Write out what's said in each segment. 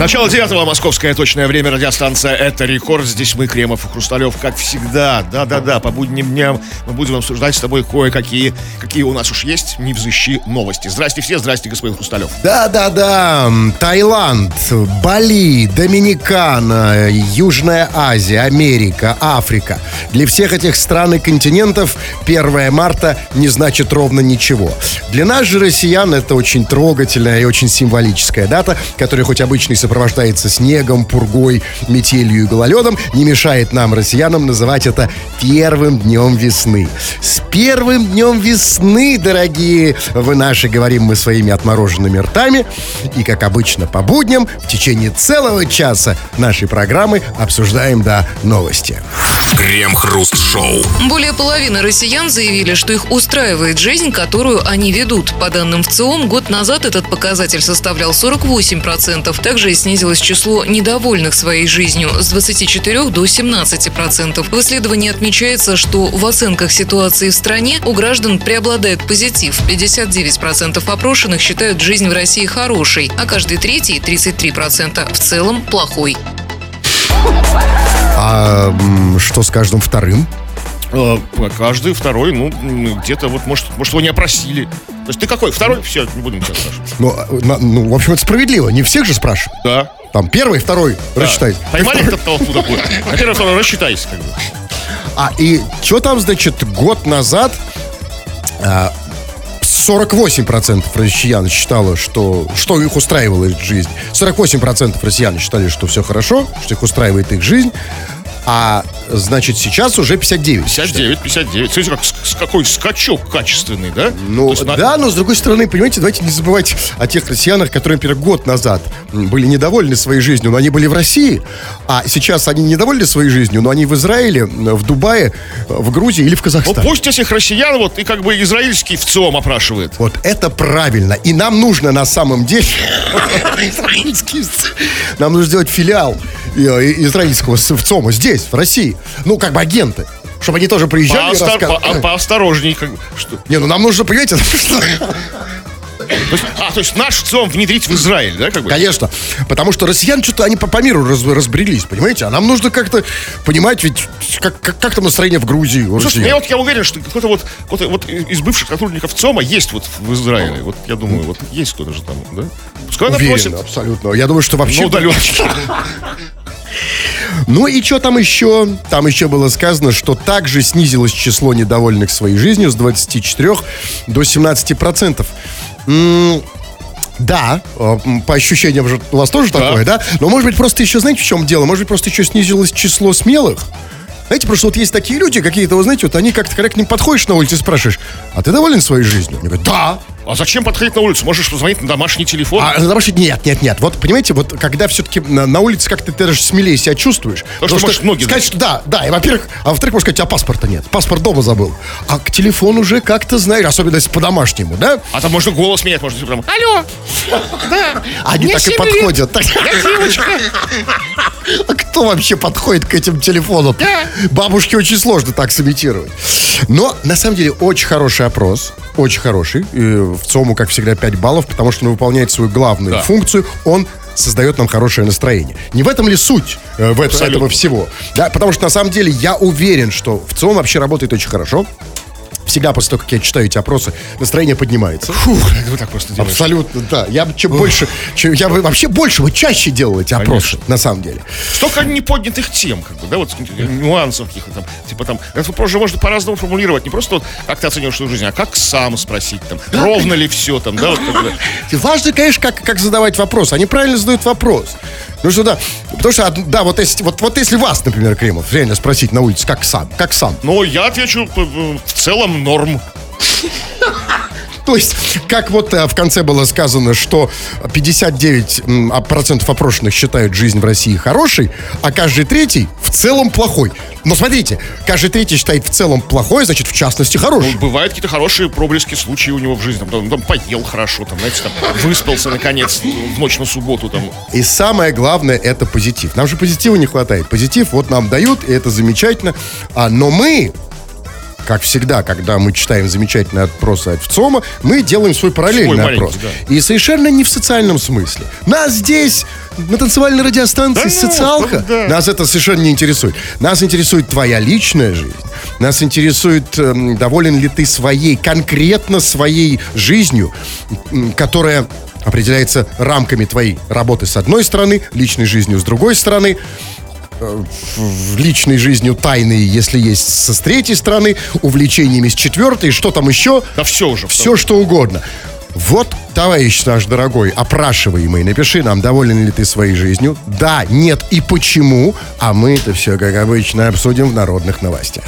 Начало девятого, московское точное время, радиостанция «Это рекорд». Здесь мы, Кремов и Хрусталев, как всегда. Да-да-да, по будним дням мы будем обсуждать с тобой кое-какие, какие у нас уж есть, не взыщи новости. Здрасте все, здрасте, господин Хрусталев. Да-да-да, Таиланд, Бали, Доминикана, Южная Азия, Америка, Африка. Для всех этих стран и континентов 1 марта не значит ровно ничего. Для нас же, россиян, это очень трогательная и очень символическая дата, которая хоть обычно и сопровождается снегом, пургой, метелью и гололедом, не мешает нам, россиянам, называть это первым днем весны. С первым днем весны, дорогие вы наши, говорим мы своими отмороженными ртами. И, как обычно, по будням в течение целого часа нашей программы обсуждаем, да, новости. Крем-хруст-шоу. Более половины россиян заявили, что их устраивает жизнь, которую они ведут. По данным ВЦИОМ, год назад этот показатель составлял 48%. Также и снизилось число недовольных своей жизнью с 24 до 17%. В исследовании отмечается, что в оценках ситуации в стране у граждан преобладает позитив. 59% опрошенных считают жизнь в России хорошей, а каждый третий, 33%, в целом плохой. А что с каждым вторым? Э, Каждый второй, ну, где-то вот, может, может, его не опросили. То есть ты какой? Второй? Все, не будем тебя спрашивать. Ну, а, на- ну, в общем, это справедливо. Не всех же спрашивают. Да. Там первый, второй, да. рассчитайте. Поймали кто толпу такую? А первый, второй, рассчитайся. Как бы. А, и что там, значит, год назад а, 48% россиян считало, что, что их устраивала их жизнь. 48% россиян считали, что все хорошо, что их устраивает их жизнь. А, значит, сейчас уже 59. 59, 59. Смотрите, как, с- какой скачок качественный, да? Ну, есть на- да, но с другой стороны, понимаете, давайте не забывать о тех россиянах, которые, например, год назад были недовольны своей жизнью, но они были в России, а сейчас они недовольны своей жизнью, но они в Израиле, в Дубае, в Грузии или в Ну, Казахстане. пусть этих россиян вот и как бы израильский ВЦИОМ опрашивает. Вот это правильно. И нам нужно на самом деле... Израильский... Нам нужно сделать филиал э, израильского с- ВЦОМа здесь, в России. Ну, как бы агенты. Чтобы они тоже приезжали и Поостор- рассказывали. по- а, поосторожней. Как бы, что? Не, ну нам нужно, понимаете, То есть, а, то есть наш ВЦИОМ внедрить в Израиль, да, как бы? Конечно. Потому что россиян что-то они по, по миру раз- разбрелись, понимаете? А нам нужно как-то понимать, ведь как, как, как там настроение в Грузии у Слушай, россиян. я вот я уверен, что кто-то вот, кто-то вот из бывших сотрудников ЦОМа есть вот в Израиле. Вот я думаю, вот есть кто-то же там, да? Пускай Уверен, опросит абсолютно. Я думаю, что вообще... удаленке. Ну и что там еще? Там еще было сказано, что также снизилось число недовольных своей жизнью с 24 до 17 процентов. Да, м, по ощущениям же у вас тоже такое, да? Но может быть просто еще, знаете, в чем дело? Может быть просто еще снизилось число смелых? Знаете, просто вот есть такие люди какие-то, вы знаете, вот они как-то, когда к ним подходишь на улице и спрашиваешь, а ты доволен своей жизнью? Они говорят, да. А зачем подходить на улицу? Можешь позвонить на домашний телефон. А на домашний- нет, нет, нет. Вот понимаете, вот когда все-таки на, на улице как-то ты даже смелее себя чувствуешь. что можешь ноги сказать, что да, да, и во-первых, а во-вторых, можно сказать, а паспорта нет. Паспорт дома забыл. А к телефону уже как-то знаешь, особенно если по-домашнему, да? А там можно голос менять, можно прям. Алло! Да! Они так и подходят. А кто вообще подходит к этим телефонам? Я. Бабушке очень сложно так сымитировать. Но, на самом деле, очень хороший опрос. Очень хороший. В ЦОМу, как всегда, 5 баллов, потому что он выполняет свою главную Да. функцию. Он создает нам хорошее настроение. Не в этом ли суть э, в это- этого всего? Да, потому что, на самом деле, я уверен, что в ЦОМ вообще работает очень хорошо. Всегда после того, как я читаю эти опросы, настроение поднимается. Фух, вы так просто делаете. Абсолютно, да. Я бы чем больше, чем, я бы вообще больше, бы чаще делал эти опросы, на самом деле. Столько неподнятых тем, как бы, да, вот нюансов каких-то там, типа там, этот вопрос же можно по-разному формулировать, не просто вот, как ты оцениваешь свою жизнь, а как сам спросить там, ровно ли все там, да, вот как бы. И Важно, конечно, как, как задавать вопрос. Они правильно задают вопрос. Ну что да, потому что, од- да, вот если, вот, вот если вас, например, Кремов, реально спросить на улице, как сам, как сам. Но я отвечу, в целом норм. То есть, как вот э, в конце было сказано, что 59% м, а, опрошенных считают жизнь в России хорошей, а каждый третий в целом плохой. Но смотрите, каждый третий считает в целом плохой, значит, в частности, хороший. Бывают какие-то хорошие проблески случаи у него в жизни, там, там, там поел хорошо, там, знаете, там, выспался наконец в ночь на субботу, там. И самое главное это позитив. Нам же позитива не хватает. Позитив вот нам дают, и это замечательно. А, но мы, как всегда, когда мы читаем замечательные опросы от ВЦИОМа, мы делаем свой параллельный Свой опрос. маленький, И совершенно не в социальном смысле. Нас здесь, на танцевальной радиостанции Да ну, «Социалка», да. нас это совершенно не интересует. Нас интересует твоя личная жизнь. Нас интересует, эм, доволен ли ты своей, конкретно своей жизнью, которая определяется рамками твоей работы с одной стороны, личной жизнью с другой стороны, в личной жизнью тайной, если есть со с третьей стороны, увлечениями с четвертой, что там еще? Да все уже. Все, что угодно. Вот, товарищ наш дорогой, опрашиваемый, напиши нам, доволен ли ты своей жизнью. Да, нет и почему. А мы это все, как обычно, обсудим в народных новостях.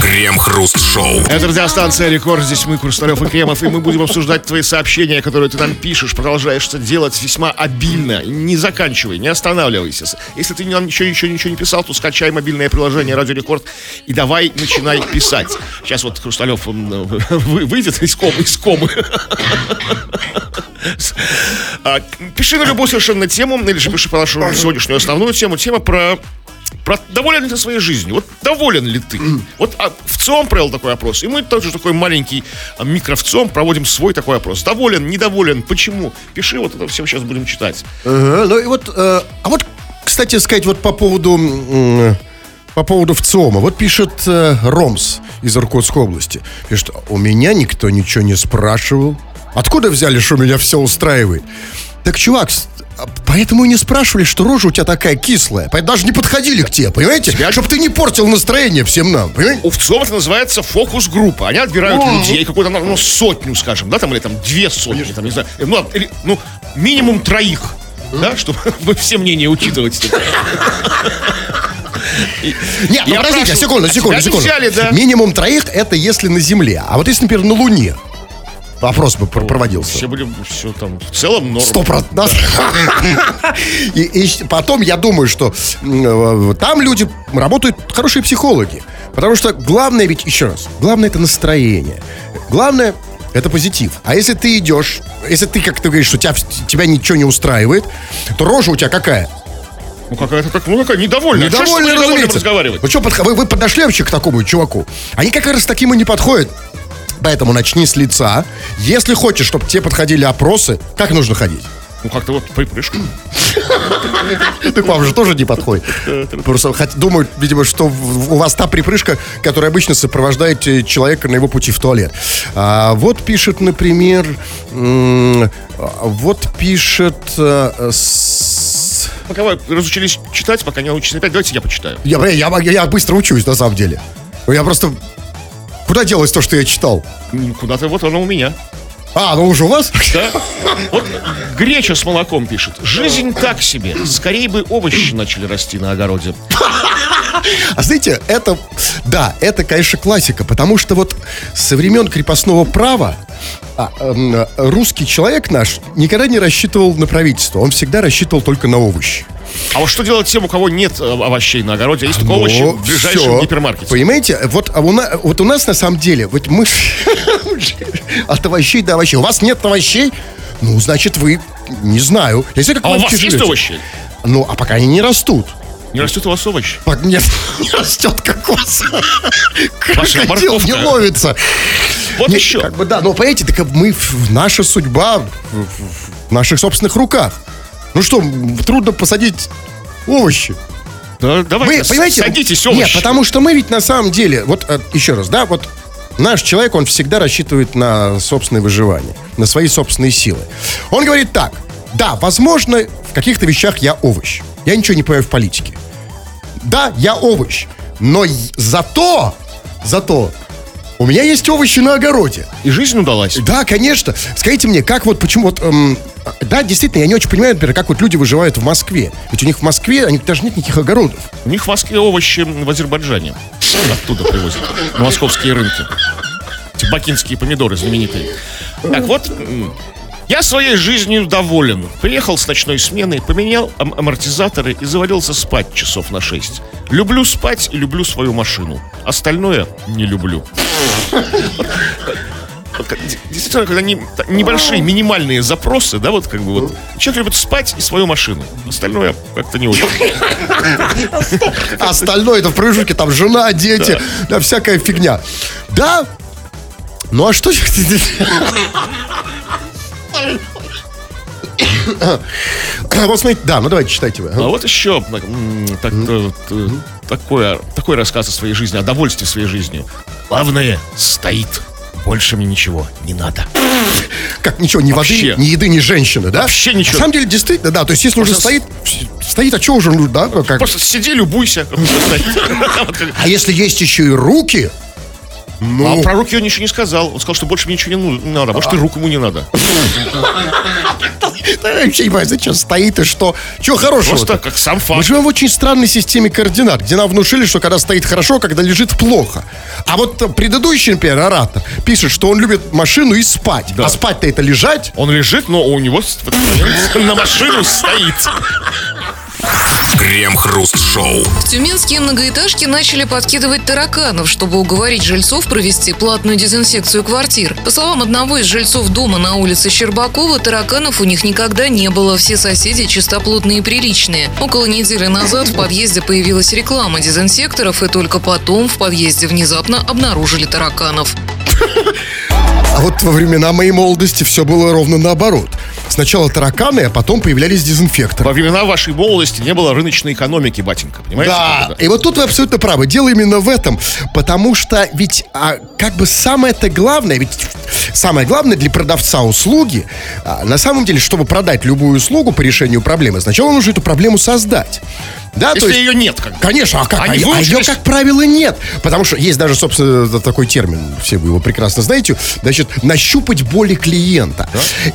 Крем-хруст-шоу. Это радиостанция «Рекорд». Здесь мы, Хрусталев и Кремов, и мы будем обсуждать твои сообщения, которые ты там пишешь, продолжаешь это делать весьма обильно. Не заканчивай, не останавливайся. Если ты нам ничего, ничего, ничего не писал, то скачай мобильное приложение «Радио Рекорд» и давай начинай писать. Сейчас вот Хрусталев он, э, вы- выйдет из комы, из комы. А, Пиши на любую совершенно тему, или же пиши про нашу сегодняшнюю основную тему. Тема про про доволен ли ты своей жизнью? Вот доволен ли ты? Вот а, ВЦИОМ провел такой опрос, и мы тоже такой маленький а, микровцом проводим свой такой опрос. Доволен, недоволен, почему? Пиши, вот это все сейчас будем читать. Ага, ну и вот, э, а вот, кстати сказать, вот по поводу, м, по поводу ВЦИОМа. Вот пишет э, Ромс из Иркутской области. Пишет, у меня никто ничего не спрашивал. Откуда взяли, что меня все устраивает? Так, чувак, а поэтому и не спрашивали, что рожа у тебя такая кислая. Поэтому даже не подходили к тебе, понимаете? Чтобы ты не портил настроение всем нам, понимаете? У ВЦИОМ это называется фокус-группа. Они отбирают людей, какую-то, ну, ну, сотню, скажем, да, там, или там две сотни, там, не знаю, ну, или, ну, минимум троих, да, чтобы все мнения учитывать. Нет, ну подождите, секунду, секунду, тебя секунду. Минимум троих это если на Земле. А вот если, например, на Луне. Вопрос бы пр- проводился. Все были, все там, в целом норм. Сто процентов. И, потом я думаю, что э, там люди работают хорошие психологи. Потому что главное ведь, еще раз, главное это настроение. Главное это позитив. А если ты идешь, если ты, как ты говоришь, что тебя, тебя ничего не устраивает, то рожа у тебя какая? Ну, какая-то так, ну, какая недовольная. Вы недовольны разумеется. разговаривать? Ну что, вы, вы подошли вообще к такому чуваку? Они как раз таким и не подходят. Поэтому начни с лица. Если хочешь, чтобы тебе подходили опросы, как нужно ходить? Ну, как-то вот припрыжку. Так вам же тоже не подходит. Просто думают, видимо, что у вас та припрыжка, которая обычно сопровождает э, человека на его пути в туалет. А, вот пишет, например, а, вот пишет... э, с- Пока вы разучились читать, пока не научились опять, давайте я почитаю. Я, я, я- я быстро учусь, на самом деле. Я просто... Куда делось то, что я читал? Куда-то вот оно у меня. А, ну уже у вас? Да? Вот Греча с молоком пишет. Жизнь так себе. Скорее бы овощи начали расти на огороде. А знаете, это, да, это, конечно, классика, потому что вот со времен крепостного права а, эм, русский человек наш никогда не рассчитывал на правительство, он всегда рассчитывал только на овощи. А вот что делать тем, у кого нет э, овощей на огороде? а Есть только Ну, овощи в ближайшем всё. гипермаркете. Понимаете, вот, а у на- вот у нас на самом деле, вот мы от овощей до овощей. У вас нет овощей? Ну, значит, вы, не знаю. Знаю, как А у вас вообще есть живете. овощи? Ну, а пока они не растут. Не растет у вас овощи? Пок- Нет, не растет кокос. Крокодил не ловится. Вот Не, еще. Как бы, да, но понимаете, так мы, наша судьба в наших собственных руках. Ну что, трудно посадить овощи. Да, давайте, Мы, понимаете? садитесь овощи. Нет, потому что мы ведь на самом деле, вот э, еще раз, да, вот наш человек, он всегда рассчитывает на собственное выживание, на свои собственные силы. Он говорит так, да, возможно, в каких-то вещах я овощ. Я ничего не понимаю в политике. Да, я овощ. Но зато, зато у меня есть овощи на огороде. И жизнь удалась. Да, конечно. Скажите мне, как вот, почему вот... эм, да, действительно, я не очень понимаю, например, как вот люди выживают в Москве. Ведь у них в Москве, у них даже нет никаких огородов. У них в Москве овощи в Азербайджане. Оттуда привозят. На московские рынки. Эти бакинские помидоры знаменитые. Так вот, я своей жизнью доволен. Приехал с ночной смены, поменял ам- амортизаторы и завалился спать часов на 6. Люблю спать и люблю свою машину. Остальное не люблю. Вот действительно, когда не- небольшие, минимальные запросы, да, вот как бы вот. Человек любит спать и свою машину. Остальное как-то не очень. А остальное это в промежутке, там жена, дети, да, всякая фигня. Да, ну а что... Вот смотрите, да, ну давайте читайте вы. А вот еще так, э, э, такое, такой рассказ о своей жизни, о довольстве своей жизнью. Главное, стоит. Больше мне ничего не надо. Как ничего, ни Вообще. воды, ни еды, ни женщины, да? Вообще ничего. На самом деле, действительно, да, то есть если уже Просто стоит, стоит, а что уже, ну, да, как... Просто сиди, любуйся. А если есть еще и руки, ну, А про руки он ничего не сказал. Он сказал, что больше мне ничего не надо. Может, и руку ему не надо. я вообще не понимаю, зачем стоит и что? Чего хорошего Просто как сам Мы факт. живем в очень странной системе координат, где нам внушили, что когда стоит хорошо, когда лежит плохо. А вот предыдущий, например, оратор пишет, что он любит машину и спать. Да. А спать-то это лежать. Он лежит, но у него на машину стоит. Крем-хруст-шоу. В тюменские многоэтажки начали подкидывать тараканов, чтобы уговорить жильцов провести платную дезинсекцию квартир. По словам одного из жильцов дома на улице Щербакова, тараканов у них никогда не было. Все соседи чистоплотные и приличные. Около недели назад в подъезде появилась реклама дезинсекторов, и только потом в подъезде внезапно обнаружили тараканов. А вот во времена моей молодости все было ровно наоборот. Сначала тараканы, а потом появлялись дезинфекторы. Во времена вашей молодости не было рыночной экономики, батенька. Понимаете? Да, и вот тут вы абсолютно правы. Дело именно в этом. Потому что ведь а, как бы самое-то главное, ведь самое главное для продавца услуги, а, на самом деле, чтобы продать любую услугу по решению проблемы, сначала нужно эту проблему создать. Да, Если ее нет, как бы. Конечно, а как? Они А, а ее, как правило, нет. Потому что есть даже, собственно, такой термин, все вы его прекрасно знаете, значит, нащупать боли клиента.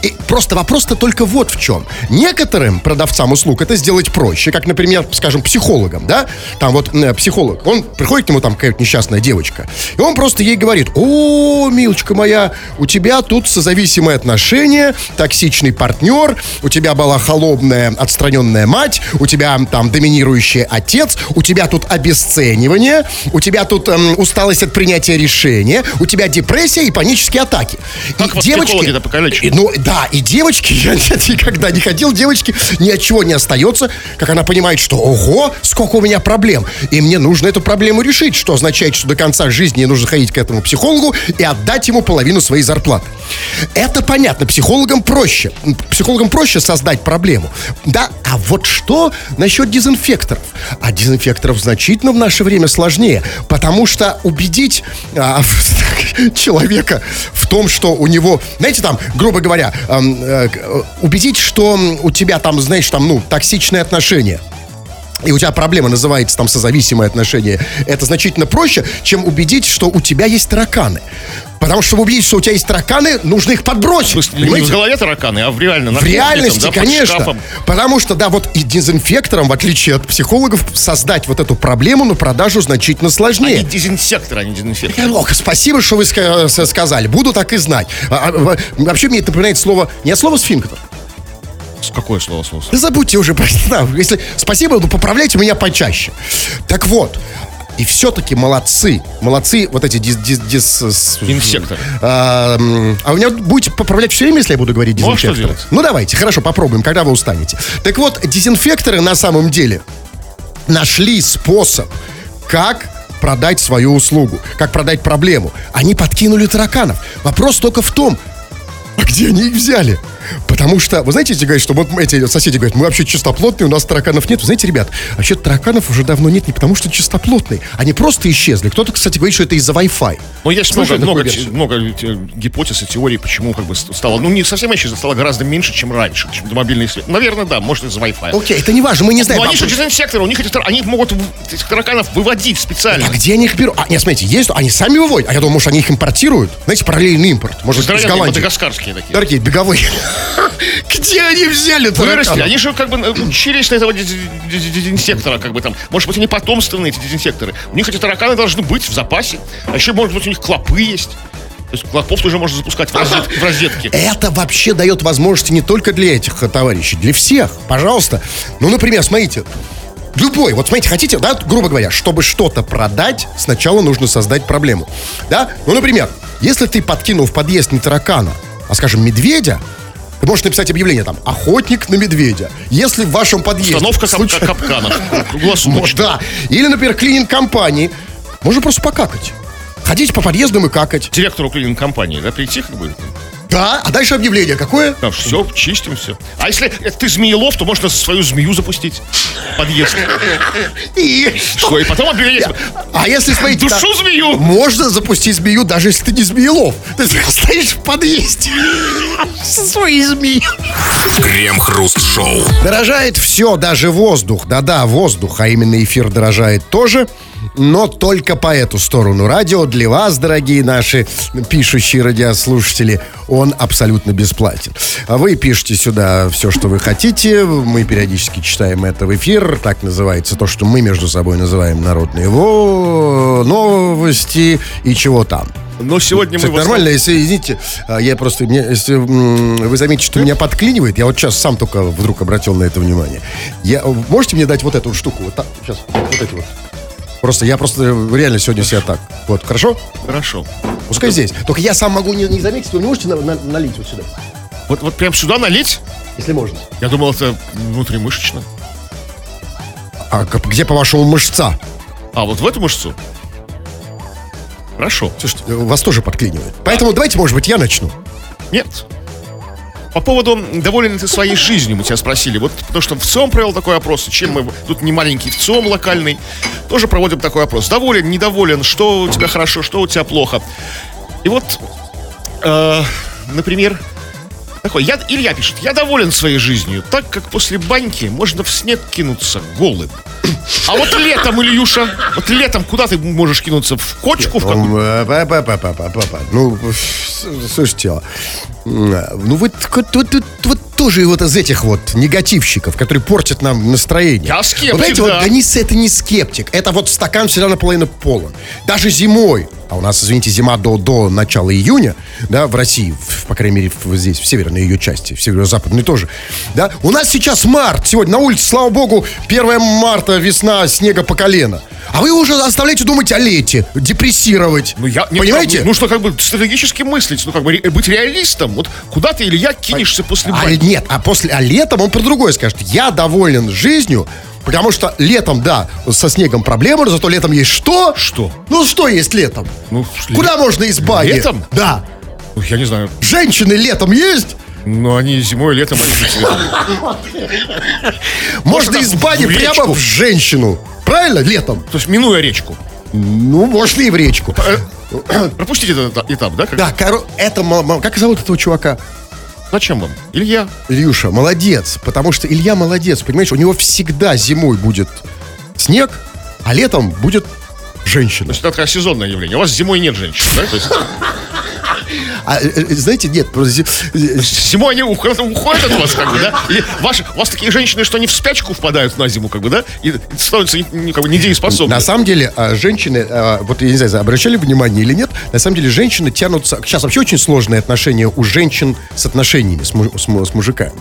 И просто вопрос-то только вот в чем. Некоторым продавцам услуг это сделать проще, как, например, скажем, психологам, да? Там вот э, психолог, он приходит к нему, там какая-то несчастная девочка, и он просто ей говорит, о, милочка моя, у тебя тут созависимые отношения, токсичный партнер, у тебя была холодная, отстраненная мать, у тебя там доминирующий отец, у тебя тут обесценивание, у тебя тут эм, усталость от принятия решения, у тебя депрессия и панические атаки. Как и вас психологи-то покалечили? и, ну да, и девочки, я нет, никогда не ходил, девочки ни от чего не остается, как она понимает, что ого, сколько у меня проблем, и мне нужно эту проблему решить, что означает, что до конца жизни нужно ходить к этому психологу и отдать ему половину своей зарплаты. Это понятно, психологам проще. Психологам проще создать проблему. Да, а вот что насчет дезинфекторов? А дезинфекторов значительно в наше время сложнее, потому что убедить а, человека в том, что у него, знаете, там, грубо говоря, э, э, убедить, что у тебя там, знаешь, там, ну, токсичные отношения. И у тебя проблема называется там созависимые отношения. Это значительно проще, чем убедить, что у тебя есть тараканы. Потому что, чтобы убедить, что у тебя есть тараканы, нужно их подбросить. Смысле, не понимаете? в голове тараканы, а в реально. В кухне там, реальности, да, конечно. Потому что, да, вот и дезинфекторам, в отличие от психологов, создать вот эту проблему на продажу значительно сложнее. Они дезинсекторы, а не дезинфекторы. Ох, спасибо, что вы сказали. Буду так и знать. А, а, во- вообще мне это напоминает слово... Не от слова сфинктер. Какое слово, слово? Да забудьте уже, про- да, если спасибо, но поправляйте меня почаще. Так вот, и все-таки молодцы, молодцы вот эти дис, дис- дис- Инсекторы. А, а вы меня будете поправлять все время, если я буду говорить Ну, что дезинфекторы? делать? Ну давайте, хорошо, попробуем, когда вы устанете. Так вот, дезинфекторы на самом деле нашли способ, как продать свою услугу, как продать проблему. Они подкинули тараканов. Вопрос только в том, а где они их взяли? Потому что, вы знаете, эти говорят, что вот эти соседи говорят, мы вообще чистоплотные, у нас тараканов нет. Вы знаете, ребят, вообще тараканов уже давно нет не потому, что чистоплотные. Они просто исчезли. Кто-то, кстати, говорит, что это из-за Wi-Fi. Но есть много, много, много э, гипотез и теорий, почему как бы стало, ну не совсем исчезло, стало гораздо меньше, чем раньше, чем мобильный свет. Наверное, да, может из-за Wi-Fi. Окей, это не важно, мы не знаем. Но они же Вопрос- дезинсекторы, у них эти, они могут этих тараканов выводить специально. А где они их берут? А, нет, смотрите, есть, они сами выводят. А я думаю, может, они их импортируют. Знаете, параллельный импорт. Может, из Голландии. мадагаскарские такие. Дорогие, беговые. Где они взяли Выросли, тараканов? они же как бы э, учились на этого дез- дез- дезинсектора, как бы там. Может быть, они потомственные, эти дезинсекторы. У них эти тараканы должны быть в запасе. А еще, может быть, у них клопы есть. То есть клопов тоже можно запускать в, розет- в розетке. Это вообще дает возможности не только для этих э, товарищей, для всех. Пожалуйста. Ну, например, смотрите. Любой. Вот смотрите, хотите, да, грубо говоря, чтобы что-то продать, сначала нужно создать проблему. Да? Ну, например, если ты подкинул в подъезд не таракана, а, скажем, медведя, ты можешь написать объявление там «Охотник на медведя». Если в вашем подъезде... Установка случай- капканов. Круглосуточно. да. Или, например, клининг компании. Можно просто покакать. Ходить по подъездам и какать. Директору клининг компании, да, прийти как бы. Да, а дальше объявление какое? Там все, чистим все. А если это ты змеелов, то можно свою змею запустить в подъезд. И Что, и потом объявление. А если, смотрите, Душу да, змею! можно запустить змею, даже если ты не змеелов. Ты стоишь в подъезде со своей змеей. Крем-хруст-шоу. Дорожает все, даже воздух. Да-да, воздух, а именно эфир дорожает тоже. Но только по эту сторону радио для вас, дорогие наши пишущие радиослушатели, он абсолютно бесплатен. А Вы пишите сюда все, что вы хотите. Мы периодически читаем это в эфир. Так называется то, что мы между собой называем народные во- новости и чего там. Но сегодня мы... Кстати, основном- нормально, если, извините, а, я просто, мне, если вы заметите, что меня подклинивает, я вот сейчас сам только вдруг обратил на это внимание. Я, можете мне дать вот эту штуку? Вот так, сейчас, вот эти вот. Просто, я просто реально сегодня себя так. Вот, хорошо? Хорошо. Пускай здесь. Только я сам могу не, не заметить, вы можете на- на- налить вот сюда, Вот, вот прям сюда налить? если можно. Я думал, это внутримышечно. А где, по-вашему, мышца? А, вот в эту мышцу? Хорошо. Слушайте, вас тоже подклинивает. Поэтому давайте, может быть, я начну. Нет. По поводу доволен ты своей жизнью, мы тебя спросили. Вот потому что в ЦИОМ провел такой опрос, чем мы... Тут не маленький в ЦИОМ локальный. Тоже проводим такой опрос. Доволен, недоволен, что у тебя хорошо, что у тебя плохо. И вот, э, например, такой, я, Илья пишет, я доволен своей жизнью, так как после баньки можно в снег кинуться голым. А вот летом, Ильюша, вот летом куда ты можешь кинуться? В кочку? В какую? М, э, па-па-па-па-па-па. Ну, слушайте, ну вот тут- тут вот тоже вот из этих вот негативщиков, которые портят нам настроение. Я скептик, Вот знаете, да. вот, да не, с- это не скептик, это вот стакан всегда наполовину полон. Даже зимой, а у нас, извините, зима до, до начала июня, да, в России, в- по крайней мере, в- здесь, в северной ее части, в северо-западной тоже, да, у нас сейчас март, сегодня на улице, слава богу, 1 марта, весна, снега по колено. А вы уже оставляете думать о лете, депрессировать. Ну, я, нет, Понимаете? Ну, что, как бы стратегически мыслить, ну, как бы ре- быть реалистом. Вот куда ты, Илья, кинешься после А, нет, а после, а летом он про другое скажет. Я доволен жизнью, потому что летом, да, со снегом проблема, но зато летом есть что? Что? Ну, что есть летом? Ну, Куда можно из бани? Летом? Да. Ну, я не знаю. Женщины летом есть? Но они зимой, летом, они. Можно из бани в речку. прямо в женщину. Правильно? Летом. То есть, минуя речку. Ну, можно и в речку. Э, Пропустите этот эта- этап, да? Как- Да, коро... это... мал- мал- Как зовут этого чувака? Зачем вам? Илья. Ильюша, молодец. Потому что Илья молодец, понимаешь? У него всегда зимой будет снег, а летом будет женщина. То есть, это такое сезонное явление. У вас зимой нет женщин, да? То есть, А, э, э, знаете, нет, просто зи- э, зимой они уходят, уходят от вас, как бы, да? Или ваши, у вас такие женщины, что они в спячку впадают на зиму, как бы, да? И становятся как бы недееспособны. на самом деле а, женщины, а, вот я не знаю, обращали внимание или нет, на самом деле женщины тянутся... Сейчас вообще очень сложные отношения у женщин с отношениями, с, му- с с мужиками.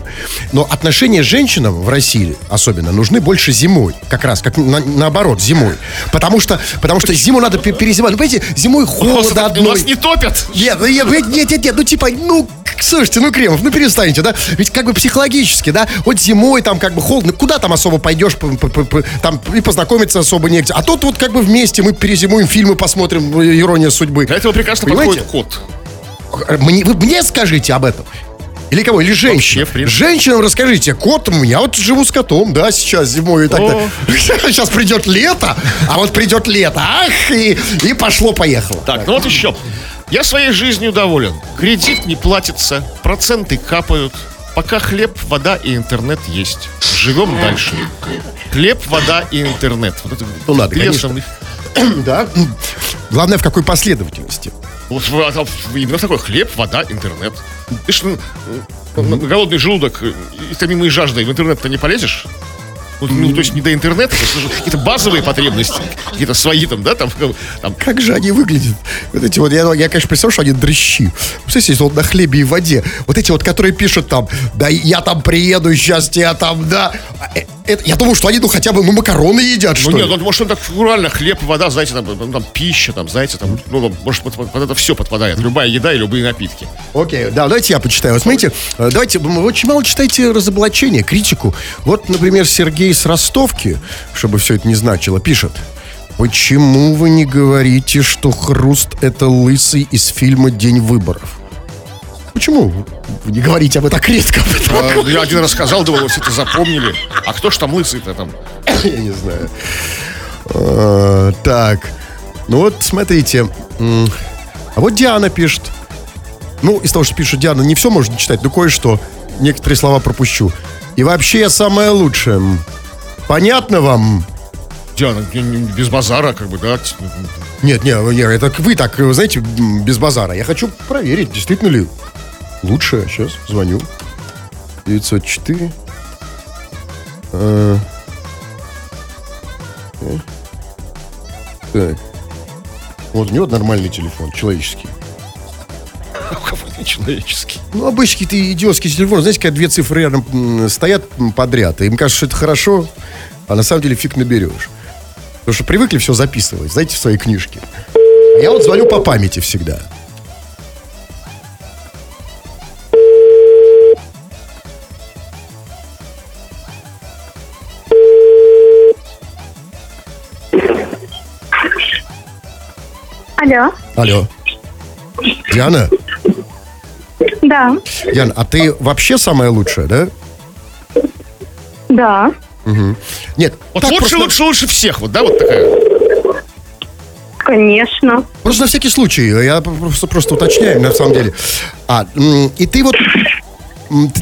Но отношения с женщинам в России особенно нужны больше зимой. Как раз, как на- наоборот, зимой. Потому что, потому что зиму надо пе- перезимать. Ну, понимаете, зимой У холодно у одной. вас не топят. Нет, ну, нет, нет, нет, нет, ну типа, ну, слушайте, ну, Кремов, ну перестаньте, да? Ведь как бы психологически, да, вот зимой там как бы холодно, куда там особо пойдешь, там и познакомиться особо негде. А тут вот как бы вместе мы перезимуем, фильмы посмотрим, ну, «Ирония судьбы». Для этого прекрасно Понимаете? подходит кот. Мне, вы мне скажите об этом. Или кого? Или женщина? Вообще. Женщинам расскажите. Кот, я вот живу с котом, да, сейчас зимой и так далее. Сейчас придет лето, а вот придет лето, ах, и, и пошло-поехало. Так, ну вот еще. Я своей жизнью доволен. Кредит не платится, проценты капают. Пока хлеб, вода и интернет есть. Живем дальше. Хлеб, вода и интернет. Вот это Ну ладно, конечно. Да. Главное, в какой последовательности. Вот а, именно такой хлеб, вода, интернет. Ты ж на голодный желудок, э, и томимый жаждой в интернет-то не полезешь? Ну, ну, то есть не до интернета, какие-то базовые потребности, какие-то свои там, да, там, там Как же они выглядят? Вот эти вот, я, я конечно, представляю, что они дрыщи. Представляете, вот на хлебе и воде. Вот эти вот, которые пишут там, да я там приеду, сейчас тебя там, да. А, э, это, я думаю, что они, ну, хотя бы, ну, макароны едят, что Ну ли. нет, ну, может, он так фигурально, хлеб, вода, знаете, там, там, там пища, там, знаете, там, ну, может, под, под это все подпадает. Любая еда и любые напитки. Окей, да, давайте я почитаю. Вот смотрите, э, давайте, вы очень мало читайте разоблачения, критику. Вот, например, Сергей с Ростовки, чтобы все это не значило, пишет. Почему вы не говорите, что Хруст это лысый из фильма «День выборов»? Почему вы не говорите об этом так редко? А, Я один раз сказал, думал, все это запомнили. А кто ж там лысый-то там? Я не знаю. А, Так, ну вот смотрите. А вот Диана пишет. Ну, из того, что пишет Диана, не все можно читать, но кое-что. Некоторые слова пропущу. И вообще я самая лучшая. Понятно вам? Диана, не- без базара, как бы, да? Нет, нет, нет, это вы так, знаете, без базара. Я хочу проверить, действительно ли лучше. Сейчас звоню. 904. Э. Э. Так. Вот у него нормальный телефон, человеческий. У кого не человеческий. Ну, обычный ты идиотский телефон. Знаете, когда две цифры рядом стоят подряд, им кажется, что это хорошо, а на самом деле фиг наберешь. Потому что привыкли все записывать, знаете, в своей книжке. Я вот звоню по памяти всегда. Алло, Алло. Диана? да, Диана, а ты вообще самая лучшая, да? да. Нет, Вот так лучше, просто, лучше, лучше всех, вот, да, вот такая. Конечно. просто на всякий случай. Я просто, просто уточняю, на самом деле. А, и ты вот...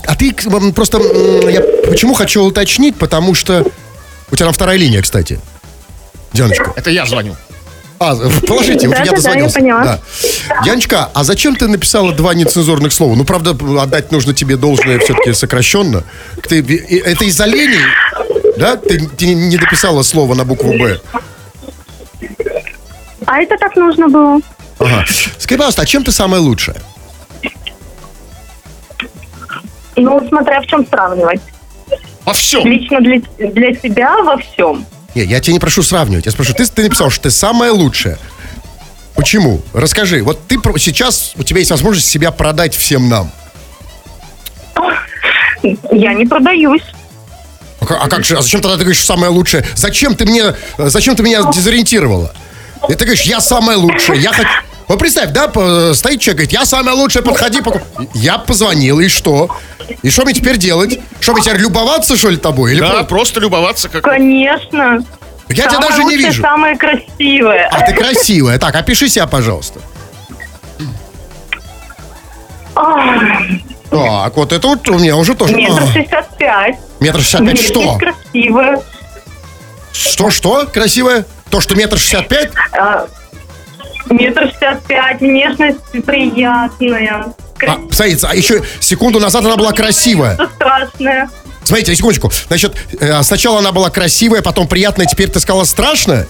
А ты просто... Я почему хочу уточнить, потому что... У тебя там вторая линия, кстати. Дианочка. Это я звоню. А, положите, вот Да, я да, да, дозвонился. я поняла. Да. Яночка, а зачем ты написала два нецензурных слова? Ну, правда, отдать нужно тебе должное все-таки сокращенно. Ты, это из-за лени, да? Ты, ты не дописала слово на букву «Б». А это так нужно было. Ага. Скажи, пожалуйста, а чем ты самая лучшая? Ну, смотря в чем сравнивать. Во всем. Лично для, для себя во всем. Не, я тебя не прошу сравнивать. Я спрошу, ты, ты написал, что ты самая лучшая. Почему? Расскажи. Вот ты про- сейчас, у тебя есть возможность себя продать всем нам. Я не продаюсь. А а как же, а зачем тогда ты говоришь самое лучшее? Зачем ты мне, э, зачем ты меня дезориентировала? И ты говоришь, я самая лучшая, я хочу... Вот представь, да, по- стоит человек, говорит, я самая лучшая, подходи. поку-». Я позвонил, и что? И что мне теперь делать? Что, мне теперь любоваться, что ли, тобой? Или Да, про- просто любоваться как... Конечно. Я тебя самое даже не лучшее, вижу. Самое красивое. А ты красивая. Так, опиши себя, пожалуйста. Так, вот это вот у меня уже тоже... Метр А, шестьдесят пять. Метр шестьдесят пять что? Красивая. Что, что красивое? То, что метр шестьдесят пять? А, Метр шестьдесят пять. Внешность приятная. А, смотрите, а еще секунду назад она была красивая. Что страшное. Смотрите, секундочку. Значит, э, сначала она была красивая, потом приятная, теперь ты сказала страшная?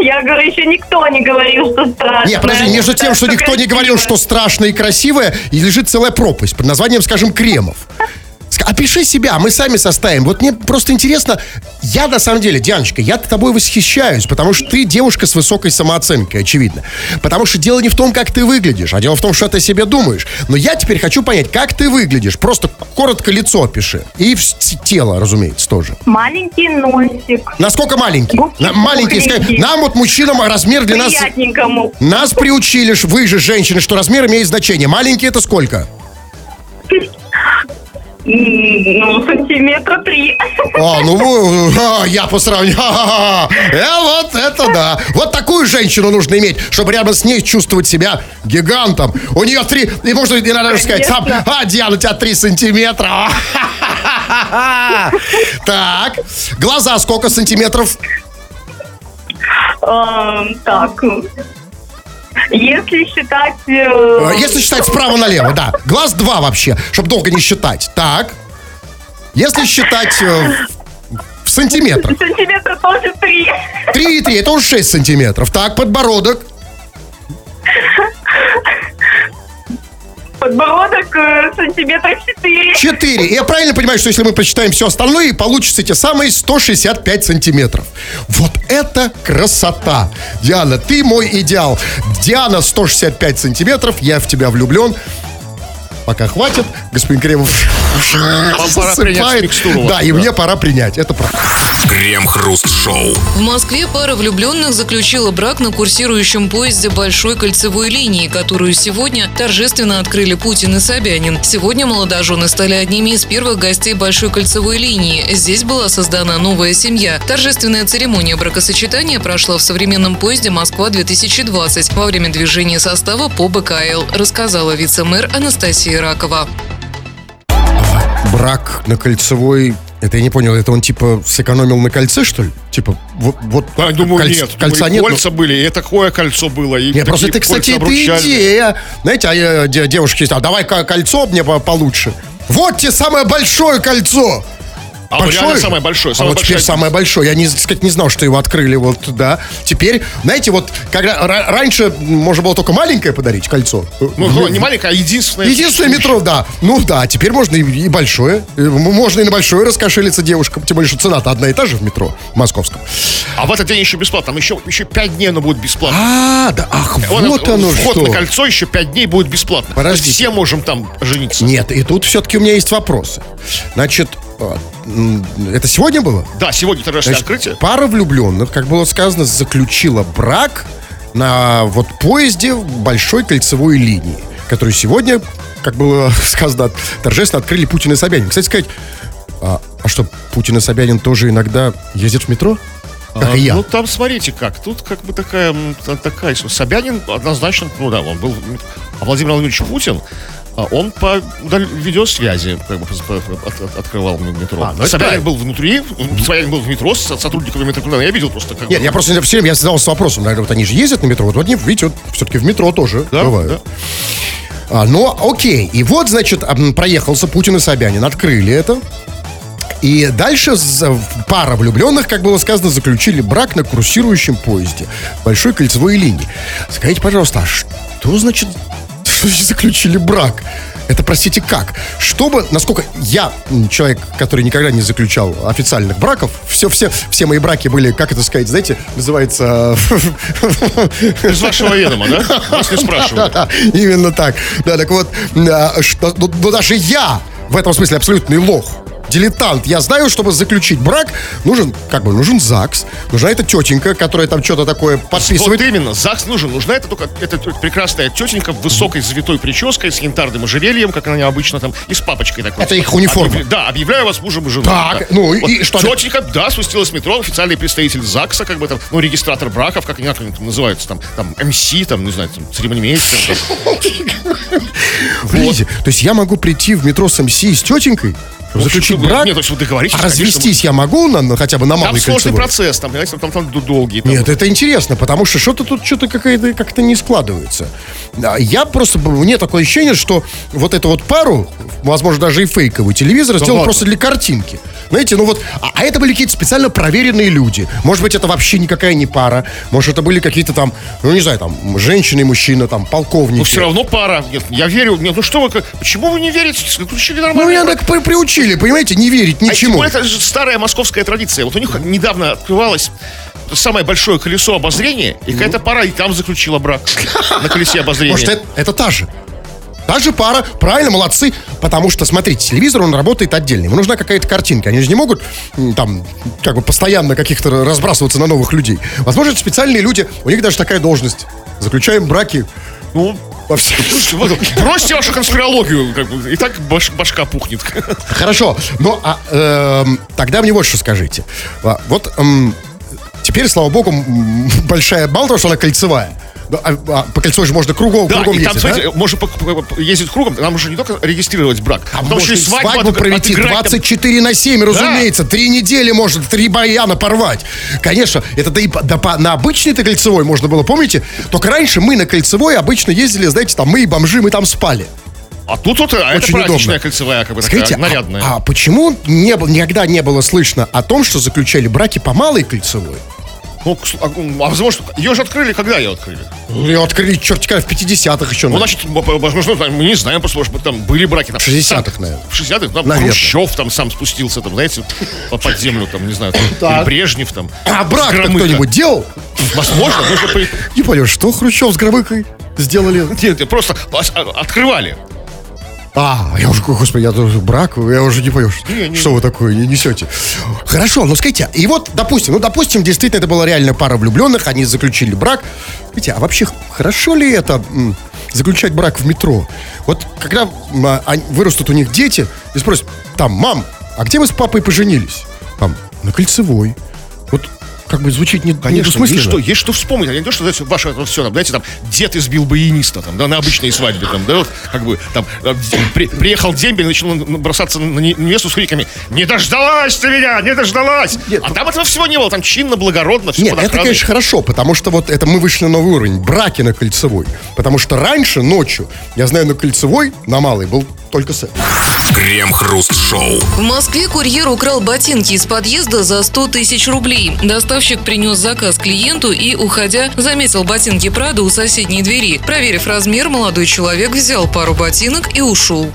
Я говорю, еще никто не говорил, что страшно. Не, подожди, между тем, что никто не говорил, что страшное и красивое, и лежит целая пропасть под названием, скажем, Кремов. Опиши себя, мы сами составим. Вот мне просто интересно, я на самом деле, Дианочка, я тобой восхищаюсь, потому что ты девушка с высокой самооценкой, очевидно. Потому что дело не в том, как ты выглядишь, а дело в том, что ты о себе думаешь. Но я теперь хочу понять, как ты выглядишь. Просто коротко лицо опиши. И тело, разумеется, тоже. Маленький носик. Насколько маленький? Губки На- маленький. скажи, Нам вот мужчинам размер для нас... Нас приучили, вы же женщины, что размер имеет значение. Маленький это сколько? Ну, сантиметра три. А, ну а, я по сравнению. Э, вот это да. Вот такую женщину нужно иметь, чтобы рядом с ней чувствовать себя гигантом. У нее три, и можно иногда даже сказать, сам, а, Диана, у тебя три сантиметра. Так, глаза сколько сантиметров? Эм, Так. Если считать... э, Э, Если считать справа налево, да. Глаз два вообще, чтобы долго не считать. Так. Если считать э, в- сантиметрах. Сантиметра тоже три. 3,3, это уже 6 сантиметров. Так, подбородок. Подбородок э, сантиметров 4. 4. Я правильно понимаю, что если мы посчитаем все остальное, получится те самые 165 сантиметров. Вот это красота. Диана, ты мой идеал. Диана 165 сантиметров, я в тебя влюблен. Пока хватит, господин Кремов засыпает. Да, и мне пора принять. Это правда. Крем-хруст-шоу. В Москве пара влюбленных заключила брак на курсирующем поезде Большой кольцевой линии, которую сегодня торжественно открыли Путин и Собянин. Сегодня молодожены стали одними из первых гостей Большой кольцевой линии. Здесь была создана новая семья. Торжественная церемония бракосочетания прошла в современном поезде «Москва-2020» во время движения состава по БКЛ, рассказала вице-мэр Анастасия Ракова. Брак на кольцевой... Это я не понял, это он типа сэкономил на кольце, что ли? Типа, вот, вот Да, думаю, кольц- нет. кольца Думаю, нет. но- Кольца были, и такое кольцо было. И Нет, просто это, кстати, это идея. Знаете, а де- девушки есть, а давай ко- кольцо мне по- получше. Вот тебе самое большое кольцо. А вот реально самое большое. а самое вот теперь большое. самое большое. Я, не, так сказать, не знал, что его открыли вот, да. Теперь, знаете, вот, когда ра- раньше можно было только маленькое подарить кольцо. Ну, не маленькое, а единственное. Единственное метро, да. Ну да, теперь можно и, и большое. Э, Можно и на большое раскошелиться девушкам. Тем более, что цена-то одна и та же в метро московском. А в этот день еще бесплатно. Там еще, еще 5 дней оно будет бесплатно. А, да, ах, Он- вот оно Вход что. на кольцо еще 5 дней будет бесплатно. Подождите. Все можем там жениться. Нет, и тут все-таки у меня есть вопросы. Значит, а, это сегодня было? Да, сегодня торжественное Значит, открытие. пара влюбленных, как было сказано, заключила брак на вот поезде большой кольцевой линии, который сегодня, как было сказано, торжественно открыли Путин и Собянин. Кстати сказать, а, а что, Путин и Собянин тоже иногда ездят в метро? Как А, и я. Ну, там, смотрите как. Тут как бы такая, такая... Собянин однозначно, ну да, он был... А Владимир Владимирович Путин, а, он по удал- видеосвязи как бы, от- от- открывал метро. А, ну Собянин был внутри, Собянин был в метро с сотрудниками метро. Я видел просто как Нет, бы- я просто все время я задался вопросом, наверное, вот они же ездят на метро, вот они, видите, вот все-таки в метро тоже Да, бывают. А, но окей, и вот, значит, проехался Путин и Собянин, открыли это. И дальше пара влюбленных, как было сказано, заключили брак на курсирующем поезде большой кольцевой линии. Скажите, пожалуйста, а что значит, что заключили брак? Это, простите, как? Чтобы, насколько я человек, который никогда не заключал официальных браков, все, все, все мои браки были, как это сказать, знаете, называется... Из вашего ведома, да? Вас не спрашивают. Именно так. Да, так вот, а, ну, ну, даже я в этом смысле абсолютный лох. Дилетант. Я знаю, чтобы заключить брак, нужен, как бы, нужен ЗАГС, нужна эта тетенька, которая там что-то такое Вот подписывает. именно, ЗАГС нужен. Нужна это только эта прекрасная тетенька в высокой завитой прической с янтарным ожерельем, как она обычно там, и с папочкой такой. Это их униформа. Объявля- Да, объявляю вас мужем и женой. Так, Да. ну и что? Тетенька, да, спустилась в метро, официальный представитель ЗАГСа, как бы там, ну, регистратор браков, как они, там называются, там, там, МС, там, не знаю, там, церемонимейстер. там. То есть я могу прийти в метро с МС и с тетенькой, чтобы заключить Ну, брак? Нет, то есть вы договоритесь, а развестись я могу на, на- хотя бы на Там малый сложный кольцевой? процесс, там, понимаете, там, там, там долгий. там. Нет, это интересно, потому что что-то тут что-то какая-то как-то не складывается. Я просто, мне такое ощущение, что вот эту вот пару, возможно, даже и фейковый телевизор сделал ладно. просто для картинки. Знаете, ну вот, а, а это были какие-то специально проверенные люди. Может быть, это вообще никакая не пара. Может, это были какие-то там, ну не знаю, там, женщина и мужчина, там, полковники. Но все равно пара. Нет, я верю. Нет, ну что вы, как- почему вы не верите? Нормально. Ну, меня так при- приучили, понимаете, не верить А ничему. более, это же старая московская традиция. Вот у них недавно открывалось самое большое колесо обозрения, и какая-то пара и там заключила брак на колесе обозрения. Может, это, это та же. Та же пара, правильно, молодцы. Потому что, смотрите, телевизор, он работает отдельно. Ему нужна какая-то картинка. Они же не могут там, как бы постоянно каких-то разбрасываться на новых людей. Возможно, специальные люди, у них даже такая должность. Заключаем браки Ну, во всех... вот, бросьте вашу конспирологию, как бы, и так баш- башка пухнет. Хорошо, ну а эм, тогда мне вот что скажите. Вот эм, теперь, слава богу, большая, мало что она кольцевая, а- а по кольцу же можно кругом, Да, кругом и там, ездить, да? смотрите, можно по- по- по- ездить кругом, нам уже не только регистрировать брак, А потому что и свадьбу, свадьбу от- провести отыграть там. 24 на 7, разумеется. Три недели можно, три баяна порвать. Конечно, это да и да по- на обычной-то кольцевой можно было, помните? Только раньше мы на кольцевой обычно ездили, знаете, там мы и бомжи, мы там спали. А тут вот а, это Очень праздничная удобно. кольцевая, как бы Скажите, такая, нарядная. а, а почему не никогда не было слышно о том, что заключали браки по малой кольцевой? Ну, а, а возможно, ее же открыли, когда ее открыли? Ее открыли, черт в 50-х еще. Ну, значит, возможно, мы не знаем, может быть, там были браки. Там, В 60-х, сам- наверное. В 60-х, там, Наверное. Хрущев там сам спустился, там, знаете, по- под землю, там, не знаю, там, Брежнев там. А Громыко. кто-нибудь делал? Возможно, Не понял, что Хрущев с Громыкой сделали? Нет, просто ос- а, открывали. А, я уже, господи, я тоже брак, я уже не понял, что, Не, не, что вы такое не несете. Хорошо, ну скажите, и вот, допустим, ну, допустим, действительно, это была реально пара влюбленных, они заключили брак. Видите, а вообще хорошо ли это заключать брак в метро? Вот когда а, вырастут у них дети и спросят, там, мам, а где вы с папой поженились? Там, на Кольцевой. Вот как бы звучит не, Конечно, есть что, есть что вспомнить. А не то, что знаете, ваше это все, там, знаете, там, дед избил баяниста, там, да, на обычной свадьбе, там, да, вот, как бы, там, э, при- приехал дембель, начал он бросаться на не- невесту с криками «Не дождалась ты меня! Не дождалась!» А там этого всего не было, там чинно, благородно, все Нет, это, конечно, хорошо, потому что вот это мы вышли на новый уровень. Браки на Кольцевой. Потому что раньше, ночью, я знаю, на Кольцевой, на Малой, был только секс. Крем-хруст-шоу. В Москве курьер украл ботинки из подъезда за 100 тысяч рублей. Доставщик принес заказ клиенту и, уходя, заметил ботинки Прада у соседней двери. Проверив размер, молодой человек взял пару ботинок и ушел.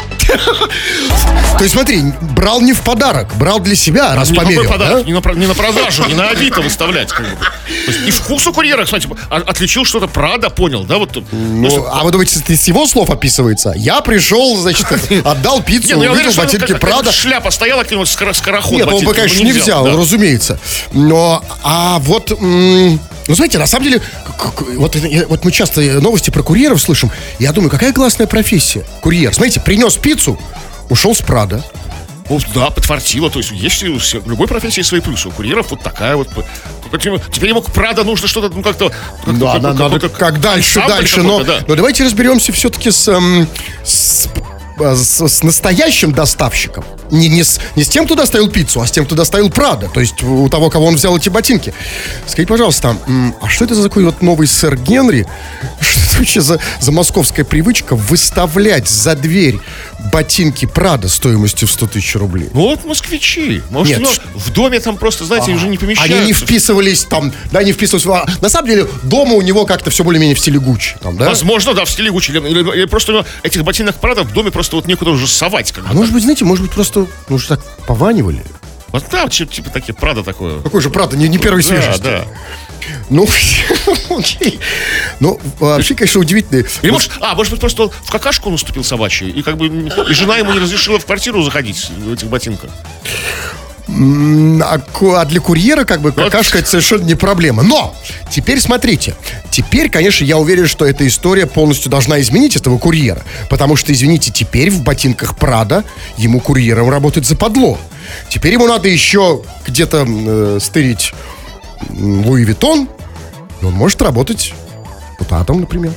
То есть смотри, брал не в подарок, брал для себя, раз Не, померил. подарок? да? не, на, не на продажу, не на Авито выставлять. Как бы. То есть и вкус у курьера, кстати, отличил что-то Прада, понял, да? Вот, тут. Ну, а вы думаете, это из его слов описывается? Я пришел, значит, отдал пиццу, Не, ну я уверен, увидел что ботинки Прада. шляпа стояла, какой-нибудь скоро- скороход Нет, он бы, конечно, не взял, да. разумеется. Но, а вот, м, ну, знаете, на самом деле, к- к- вот, вот мы часто новости про курьеров слышим. Я думаю, какая классная профессия. Курьер. Смотрите, принес пиццу, ушел с Прада. Ну, да, подфартило. То есть есть у любой профессии свои плюсы. У курьеров вот такая вот. Теперь- ему Прада нужно что-то, ну, как-то... как-то- Да, как- надо, как- как- как дальше, дальше. Но, да. но давайте разберемся все-таки с, эм, с, с- с настоящим доставщиком. Не, не, с, не с тем, кто доставил пиццу, а с тем, кто доставил Прада. То есть у того, кого он взял эти ботинки. Скажите, пожалуйста, а что это за такой вот новый сэр Генри? Что это вообще за, за московская привычка выставлять за дверь ботинки Прада стоимостью в 100 тысяч рублей? Ну, вот москвичи. Может, Нет, ш- в доме там просто, знаете, уже не помещаются. Они не вписывались там, да, не вписывались. а, На самом деле, дома у него как-то все более-менее в стиле Гуччи. Там, да? Возможно, да, в стиле Гуччи. Или, или- или просто у него этих ботинок Прада в доме просто вот некуда уже совать. Как. А может быть, знаете, может быть, просто, может, так пованивали? Вот да, типа, типа такие Прада такое. Какой же, правда, не, не первой Да, свежести. да. Ну, окей. Ну, вообще, конечно, удивительно. Или может, а, может быть, просто в какашку наступил собачью, и как бы и жена ему не разрешила в квартиру заходить в этих ботинках. А, а для курьера, как бы, какашка это совершенно не проблема. Но, теперь смотрите. Теперь, конечно, я уверен, что эта история полностью должна изменить этого курьера. Потому что, извините, теперь в ботинках Прада ему курьером работать западло. Теперь ему надо еще где-то э, стырить Louis Vuitton. И он может работать депутатом, например.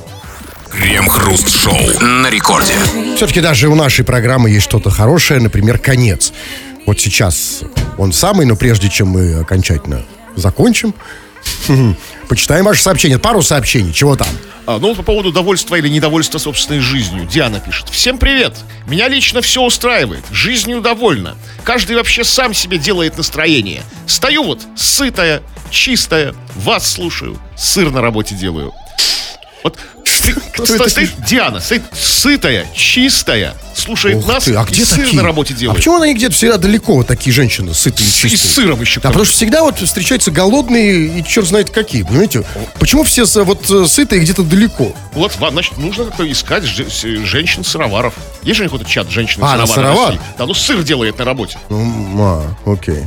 Крем-хруст-шоу. На рекорде. Все-таки даже у нашей программы есть что-то хорошее, например, конец. Вот сейчас он самый, но прежде чем мы окончательно закончим, почитаем ваше сообщение. Пару сообщений. Чего там? А, ну, по поводу довольства или недовольства собственной жизнью. Диана пишет. Всем привет. Меня лично все устраивает. Жизнью довольна. Каждый вообще сам себе делает настроение. Стою вот, сытая, чистая, вас слушаю, сыр на работе делаю. Вот ты- это сто- стоит Диана, стоит сытая, чистая, слушает Ух нас ты, а и где сыр такие? на работе А делает. почему они где-то всегда далеко, вот такие женщины, сытые и И чистые? с сыром еще. Да, потому что всегда вот встречаются голодные и черт знает какие, понимаете? Почему все вот э, сытые где-то далеко? Вот, значит, нужно как-то искать с- женщин-сыроваров. Есть же у них какой-то чат женщин А, сыровар? Да, ну сыр делает на работе. Ну, а, окей.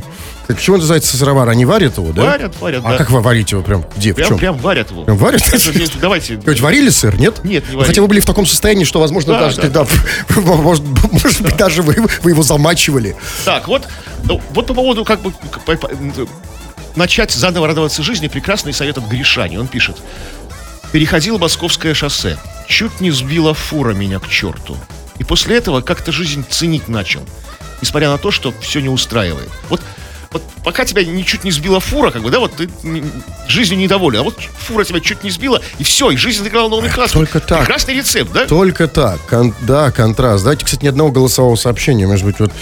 Так почему называется сыровар? Они варят его, да? Варят, варят, А да. как вы варите его прям? Где? в Прям, чем? прям варят его. Прям варят? Это, здесь, давайте. Вы варили сыр, нет? Нет, не Ну, варили. Хотя вы были в таком состоянии, что, возможно, Да, даже да. когда, может, может быть, даже вы, вы его замачивали. Так, вот, ну, вот по поводу как бы к- по- по- начать заново радоваться жизни, прекрасный совет от Гришани. Он пишет. Переходил Московское шоссе. Чуть не сбила фура меня к черту. И после этого как-то жизнь ценить начал. Несмотря на то, что все не устраивает. Вот, вот пока тебя ничуть не сбила фура, как бы, да, вот ты жизнью недоволен. А вот фура тебя чуть не сбила, и все, и жизнь сыграла новый краски. только так. Прекрасный рецепт, да? Только так. Кон- да, контраст. Дайте, кстати, ни одного голосового сообщения. Может быть, вот,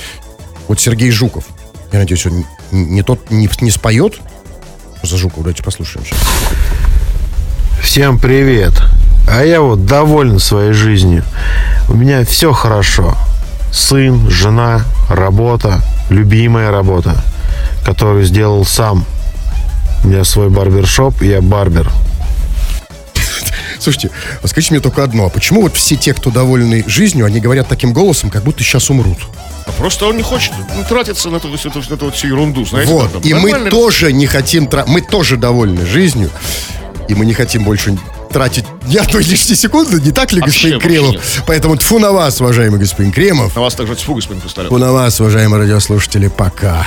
вот Сергей Жуков. Я надеюсь, он не, не тот не, не споет? За Жукова, давайте послушаем. сейчас. Всем привет. А я вот доволен своей жизнью. У меня все хорошо. Сын, жена, работа, любимая работа, которую сделал сам. У меня свой барбершоп, и я барбер. Слушайте, а скажите мне только одно. А почему вот все те, кто довольны жизнью, они говорят таким голосом, как будто сейчас умрут? А просто он не хочет ну, тратиться на эту, всю эту- на эту вот всю ерунду, знаете. Вот. там, И мы нормально тоже не хотим... тра- Мы тоже довольны жизнью. И мы не хотим больше тратить ни одной лишней секунды. Не так ли, Вообще, господин вообще Кремов? Поэтому тфу на вас, уважаемый господин Кремов. На вас также тьфу, господин Хрусталев. Тфу на вас, уважаемые радиослушатели. Пока.